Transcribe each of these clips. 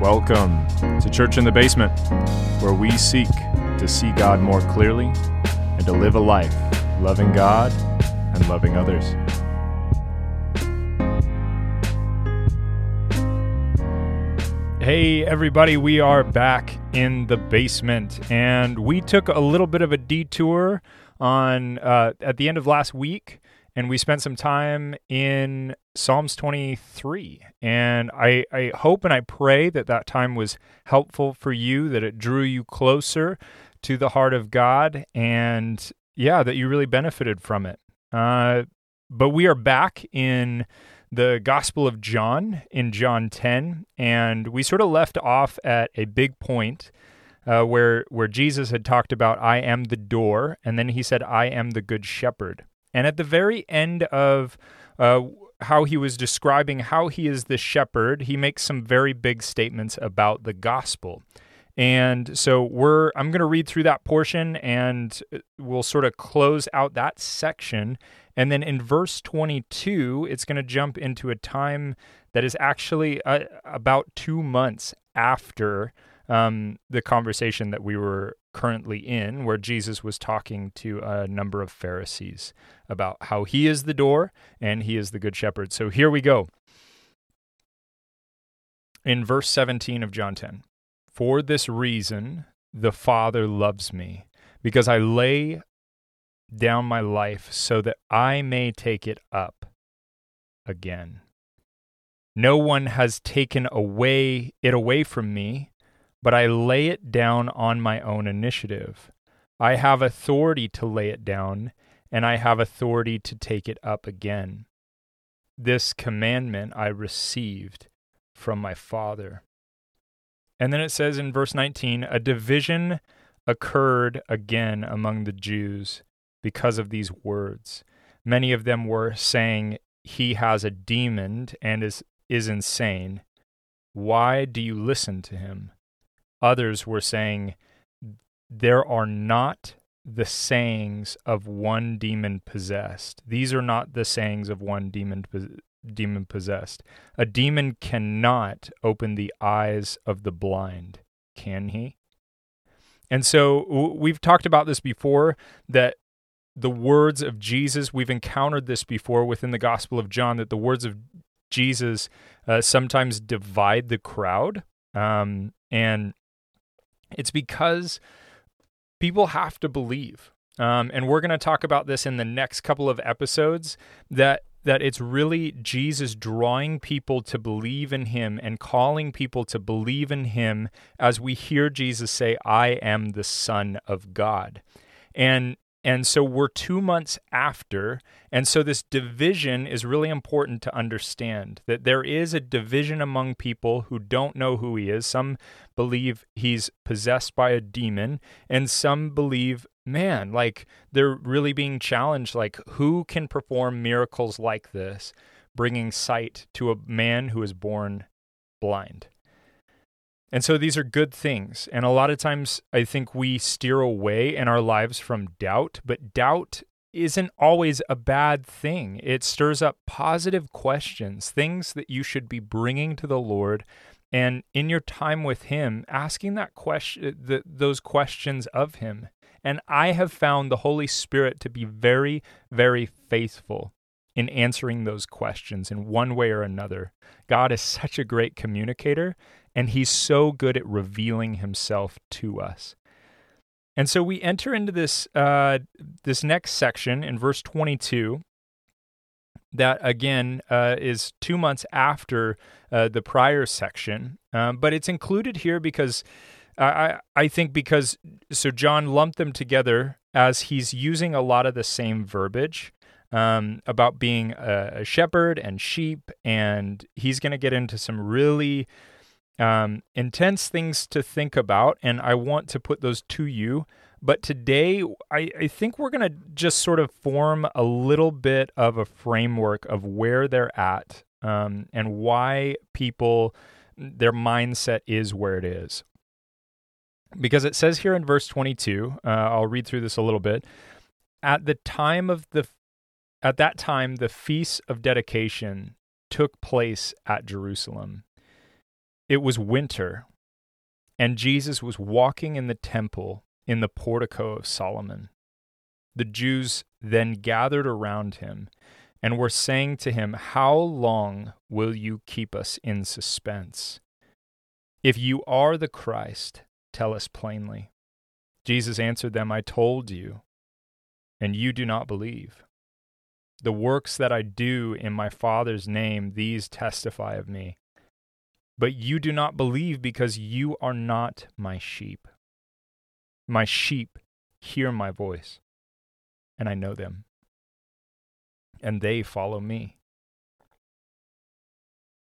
Welcome to Church in the Basement, where we seek to see God more clearly and to live a life loving God and loving others. Hey, everybody, we are back in the basement, and we took a little bit of a detour on uh, at the end of last week and we spent some time in Psalms 23. And I, I hope and I pray that that time was helpful for you, that it drew you closer to the heart of God, and yeah, that you really benefited from it. Uh, but we are back in the Gospel of John in John 10, and we sort of left off at a big point. Uh, where where Jesus had talked about I am the door, and then he said I am the good shepherd. And at the very end of uh, how he was describing how he is the shepherd, he makes some very big statements about the gospel. And so we're I'm going to read through that portion and uh, we'll sort of close out that section. And then in verse 22, it's going to jump into a time that is actually uh, about 2 months after um, the conversation that we were currently in, where Jesus was talking to a number of Pharisees about how he is the door and he is the good shepherd. So here we go. In verse 17 of John 10 For this reason, the Father loves me, because I lay down my life so that I may take it up again. No one has taken away it away from me but I lay it down on my own initiative. I have authority to lay it down, and I have authority to take it up again. This commandment I received from my Father. And then it says in verse 19 a division occurred again among the Jews because of these words. Many of them were saying, He has a demon and is, is insane. Why do you listen to him? Others were saying there are not the sayings of one demon possessed. These are not the sayings of one demon demon possessed. A demon cannot open the eyes of the blind, can he? And so we've talked about this before that the words of Jesus, we've encountered this before within the Gospel of John, that the words of Jesus uh, sometimes divide the crowd. Um, and it's because people have to believe. Um, and we're going to talk about this in the next couple of episodes that that it's really Jesus drawing people to believe in him and calling people to believe in him as we hear Jesus say I am the son of God. And and so we're 2 months after and so this division is really important to understand that there is a division among people who don't know who he is. Some believe he's possessed by a demon, and some believe, man, like they're really being challenged like who can perform miracles like this, bringing sight to a man who is born blind. And so these are good things. And a lot of times I think we steer away in our lives from doubt, but doubt isn't always a bad thing. It stirs up positive questions, things that you should be bringing to the Lord and in your time with him asking that question the, those questions of him. And I have found the Holy Spirit to be very very faithful in answering those questions in one way or another. God is such a great communicator and he's so good at revealing himself to us. And so we enter into this uh, this next section in verse 22 that again uh, is two months after uh, the prior section, um, but it's included here because I I think because so John lumped them together as he's using a lot of the same verbiage. Um, about being a, a, shepherd and sheep, and he's going to get into some really um, intense things to think about, and I want to put those to you. But today, I, I think we're going to just sort of form a little bit of a framework of where they're at um, and why people, their mindset is where it is. Because it says here in verse 22, uh, I'll read through this a little bit. At the time of the, at that time, the feast of dedication took place at Jerusalem it was winter, and Jesus was walking in the temple in the portico of Solomon. The Jews then gathered around him and were saying to him, How long will you keep us in suspense? If you are the Christ, tell us plainly. Jesus answered them, I told you, and you do not believe. The works that I do in my Father's name, these testify of me. But you do not believe because you are not my sheep. My sheep hear my voice, and I know them, and they follow me.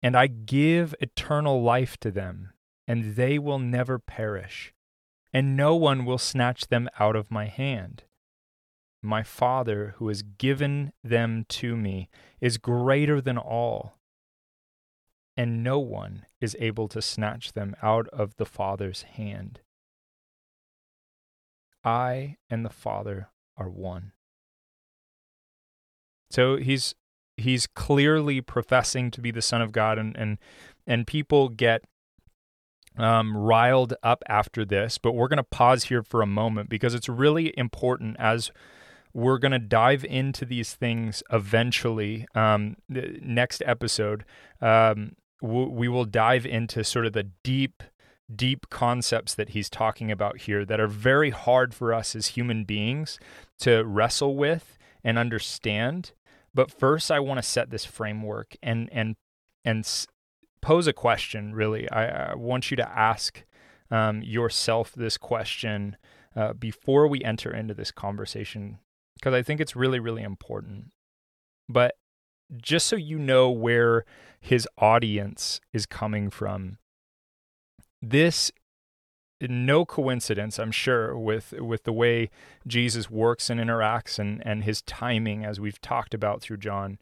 And I give eternal life to them, and they will never perish, and no one will snatch them out of my hand. My Father, who has given them to me, is greater than all, and no one is able to snatch them out of the Father's hand. I and the Father are one. So he's he's clearly professing to be the Son of God, and and and people get um, riled up after this. But we're going to pause here for a moment because it's really important as we're going to dive into these things eventually. Um, next episode, um, we will dive into sort of the deep, deep concepts that he's talking about here that are very hard for us as human beings to wrestle with and understand. But first, I want to set this framework and and and pose a question. Really, I, I want you to ask um, yourself this question uh, before we enter into this conversation because I think it's really, really important. But just so you know where his audience is coming from, this no coincidence, I'm sure, with with the way Jesus works and interacts and and his timing, as we've talked about through John.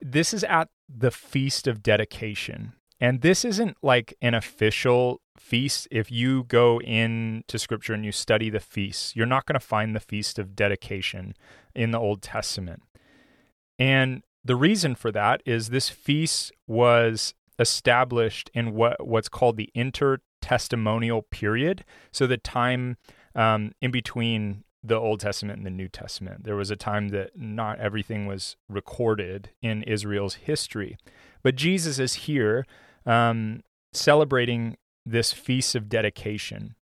This is at the feast of dedication, and this isn't like an official feast. If you go into scripture and you study the feasts, you're not going to find the feast of dedication in the Old Testament. And the reason for that is this feast was established in what what's called the intertestamental period. So the time um, in between the Old Testament and the New Testament. There was a time that not everything was recorded in Israel's history. But Jesus is here um, celebrating this feast of dedication.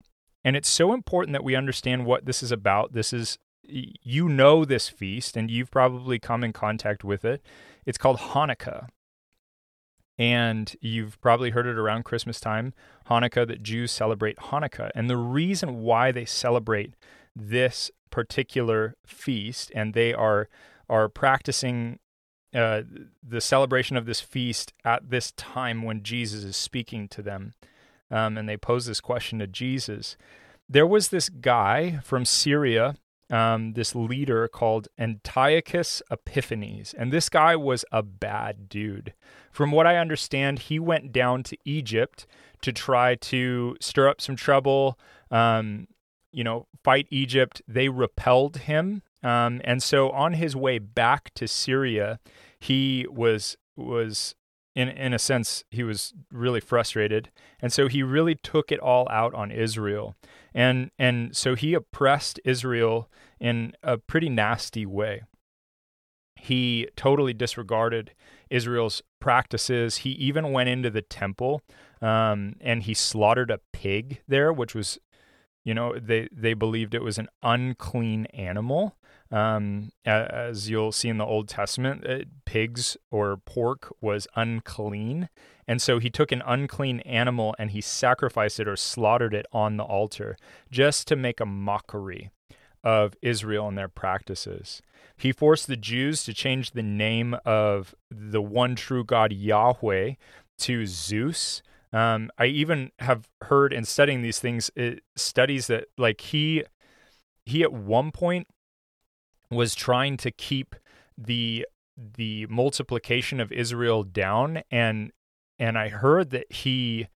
And it's so important that we understand what this is about. This is, you know, this feast, and you've probably come in contact with it. It's called Hanukkah. And you've probably heard it around Christmas time, Hanukkah, that Jews celebrate Hanukkah. And the reason why they celebrate this particular feast and they are are practicing uh, the celebration of this feast at this time when Jesus is speaking to them. Um, and they pose this question to Jesus. There was this guy from Syria, um, this leader called Antiochus Epiphanes. And this guy was a bad dude. From what I understand, he went down to Egypt to try to stir up some trouble, um, you know, fight Egypt. They repelled him. Um, and so on his way back to Syria, he was was in in a sense he was really frustrated. And so he really took it all out on Israel. And and so he oppressed Israel in a pretty nasty way. He totally disregarded Israel's practices. He even went into the temple um, and he slaughtered a pig there which was you know they they believed it was an unclean animal um, as you'll see in the Old Testament, uh, pigs or pork was unclean. And so he took an unclean animal and he sacrificed it or slaughtered it on the altar just to make a mockery of Israel and their practices. He forced the Jews to change the name of the one true God Yahweh to Zeus. Um, I even have heard in studying these things, it, studies that like he he at one point was trying to keep the the multiplication of Israel down. And and I heard that he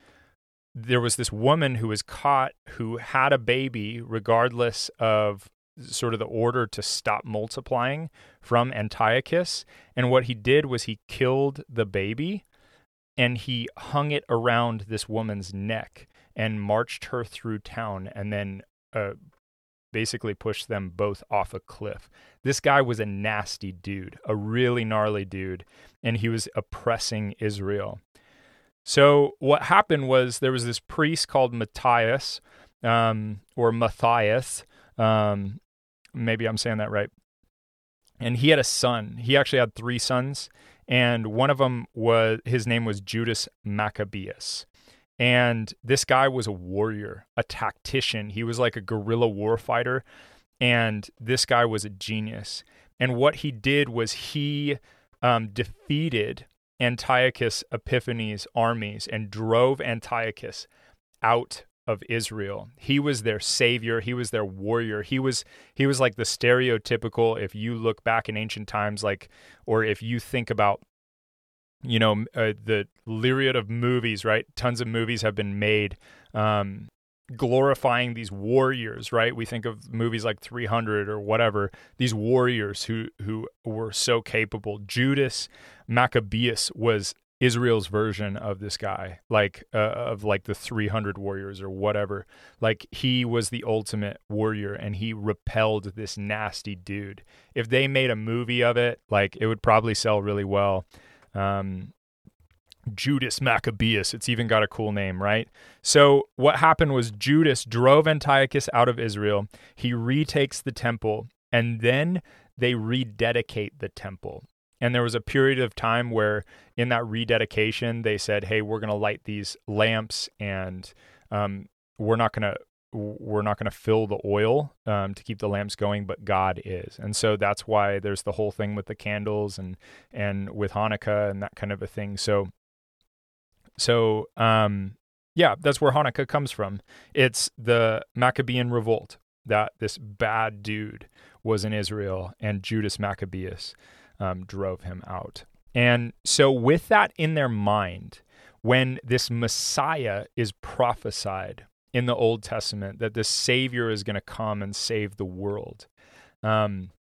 there was this woman who was caught who had a baby regardless of sort of the order to stop multiplying from Antiochus. And what he did was he killed the baby and he hung it around this woman's neck and marched her through town. And then uh, basically pushed them both off a cliff. This guy was a nasty dude, a really gnarly dude, and he was oppressing Israel. So what happened was there was this priest called Matthias, um, or Matthias. Um, maybe I'm saying that right. And he had a son. He actually had three sons, and one of them was his name was Judas Maccabeus. And this guy was a warrior, a tactician. He was like a guerrilla warfighter. And this guy was a genius. And what he did was he um, defeated Antiochus Epiphanes' armies and drove Antiochus out of Israel. He was their savior, he was their warrior. He was he was like the stereotypical if you look back in ancient times like or if you think about you know uh, the lyriad of movies right? Tons of movies have been made um, glorifying these warriors right? We think of movies like 300 or whatever these warriors who who were so capable. Judas maccabeus was israel's version of this guy like uh, of like the 300 warriors or whatever. Like he was the ultimate warrior and he repelled this nasty dude. If they made a movie of it like it would probably sell really well um, Judas Maccabeus. It's even got a cool name, right? So, what happened was Judas drove Antiochus out of Israel. He retakes the temple, and then they rededicate the temple. And there was a period of time where, in that rededication, they said, Hey, we're going to light these lamps, and um, we're not going to we're not going to fill the oil um, to keep the lamps going, but God is, and so that's why there's the whole thing with the candles and and with Hanukkah and that kind of a thing. So, so um, yeah, that's where Hanukkah comes from. It's the Maccabean revolt that this bad dude was in Israel, and Judas Maccabeus um, drove him out. And so, with that in their mind, when this Messiah is prophesied in the Old Testament that the Savior is going to come and save the world. Um,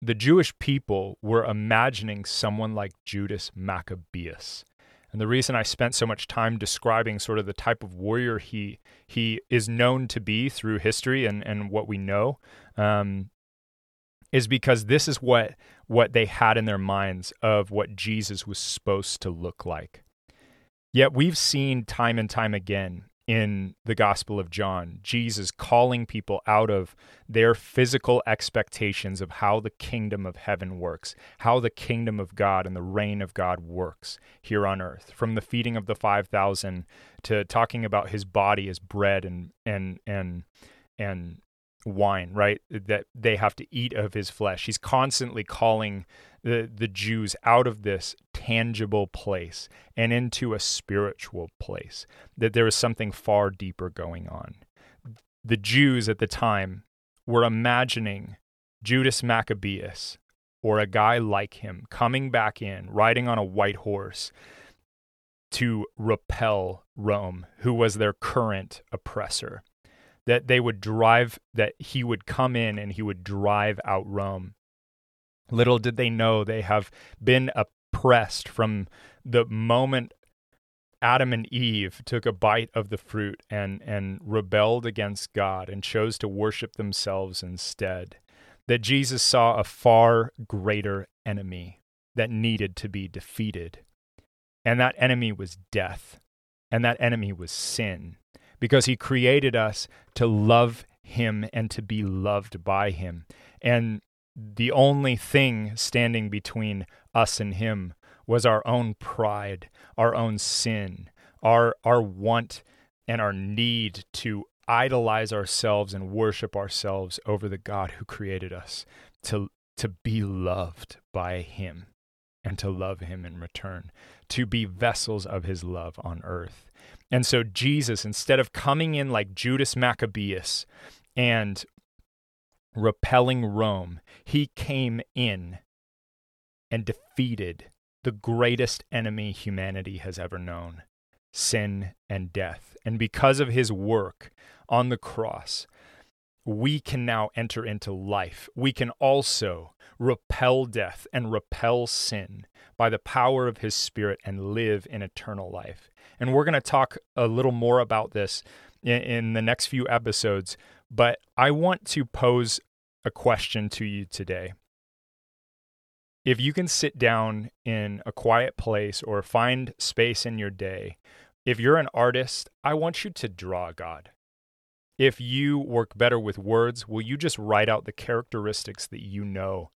the Jewish people were imagining someone like Judas Maccabeus. And the reason I spent so much time describing sort of the type of warrior he he is known to be through history and, and what we know um, is because this is what what they had in their minds of what Jesus was supposed to look like. Yet we've seen time and time again in the Gospel of John, Jesus calling people out of their physical expectations of how the kingdom of heaven works, how the kingdom of God and the reign of God works here on earth. From the feeding of the 5,000 to talking about his body as bread and and and and wine, right? That they have to eat of his flesh. He's constantly calling the, the Jews out of this tangible place and into a spiritual place, that there is something far deeper going on. The Jews at the time were imagining Judas Maccabeus or a guy like him coming back in, riding on a white horse to repel Rome, who was their current oppressor. That they would drive, that he would come in and he would drive out Rome. Little did they know they have been oppressed from the moment Adam and Eve took a bite of the fruit and, and rebelled against God and chose to worship themselves instead. That Jesus saw a far greater enemy that needed to be defeated. And that enemy was death. And that enemy was sin. Because he created us to love him and to be loved by him. And the only thing standing between us and him was our own pride, our own sin, our our want and our need to idolize ourselves and worship ourselves over the God who created us to to be loved by him and to love him in return, to be vessels of his love on earth. And so Jesus instead of coming in like Judas Maccabeus and repelling Rome, he came in and defeated the greatest enemy humanity has ever known sin and death. And because of his work on the cross, we can now enter into life. We can also repel death and repel sin by the power of his spirit and live in eternal life. And we're going to talk a little more about this in, in, the next few episodes, but I want to pose a question to you today. If you can sit down in a quiet place or find space in your day, if you're an artist, I want you to draw God. If you work better with words, will you just write out the characteristics that you know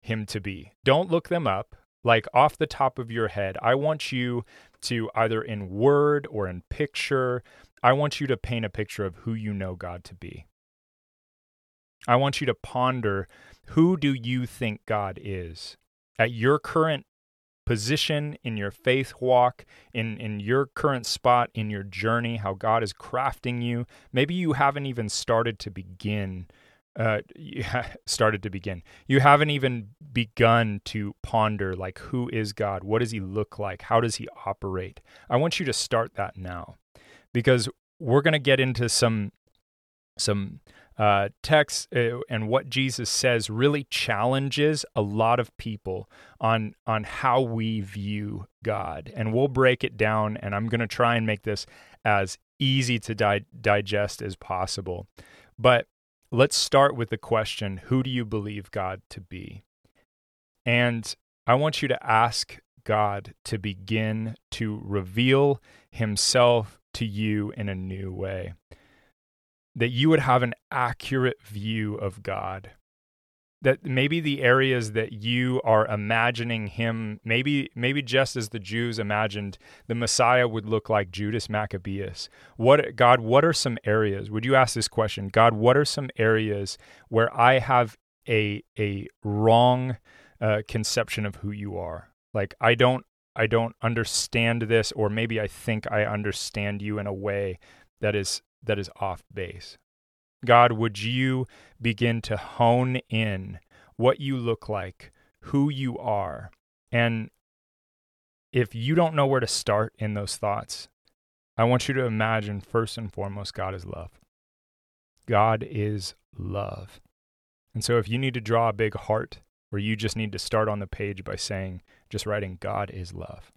him to be? Don't look them up. Like off the top of your head, I want you to either in word or in picture, I want you to paint a picture of who you know God to be. I want you to ponder who do you think God is? At your current position in your faith walk, in, in your current spot in your journey, how God is crafting you. Maybe you haven't even started to begin. Uh, started to begin. You haven't even begun to ponder, like, who is God? What does he look like? How does he operate? I want you to start that now because we're going to get into some some uh, text uh, and what Jesus says really challenges a lot of people on on how we view God, and we'll break it down. And I'm going to try and make this as easy to di- digest as possible. But let's start with the question: Who do you believe God to be? And I want you to ask God to begin to reveal Himself to you in a new way that you would have an accurate view of God. That maybe the areas that you are imagining him, maybe maybe just as the Jews imagined the Messiah would look like Judas Maccabeus. What God, what are some areas? Would you ask this question? God, what are some areas where I have a a wrong uh, conception of who you are? Like I don't I don't understand this, or maybe I think I understand you in a way that is that is off base. God, would you begin to hone in what you look like, who you are? And if you don't know where to start in those thoughts, I want you to imagine first and foremost, God is love. God is love. And so if you need to draw a big heart, or you just need to start on the page by saying, just writing, God is love.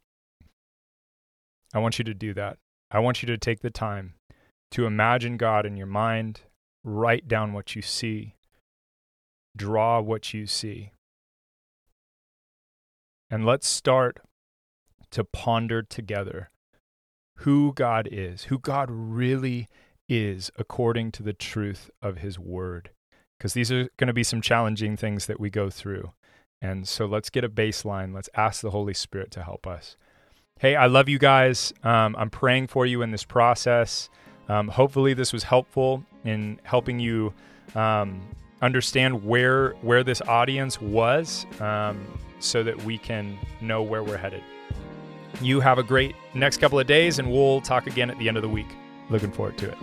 I want you to do that. I want you to take the time to imagine God in your mind, write down what you see, draw what you see. And let's start to ponder together who God is, who God really is according to the truth of His Word. Because these are going to be some challenging things that we go through. And so let's get a baseline. Let's ask the Holy Spirit to help us. Hey, I love you guys. Um, I'm praying for you in this process. Um, hopefully, this was helpful in helping you um, understand where where this audience was, um, so that we can know where we're headed. You have a great next couple of days, and we'll talk again at the end of the week. Looking forward to it.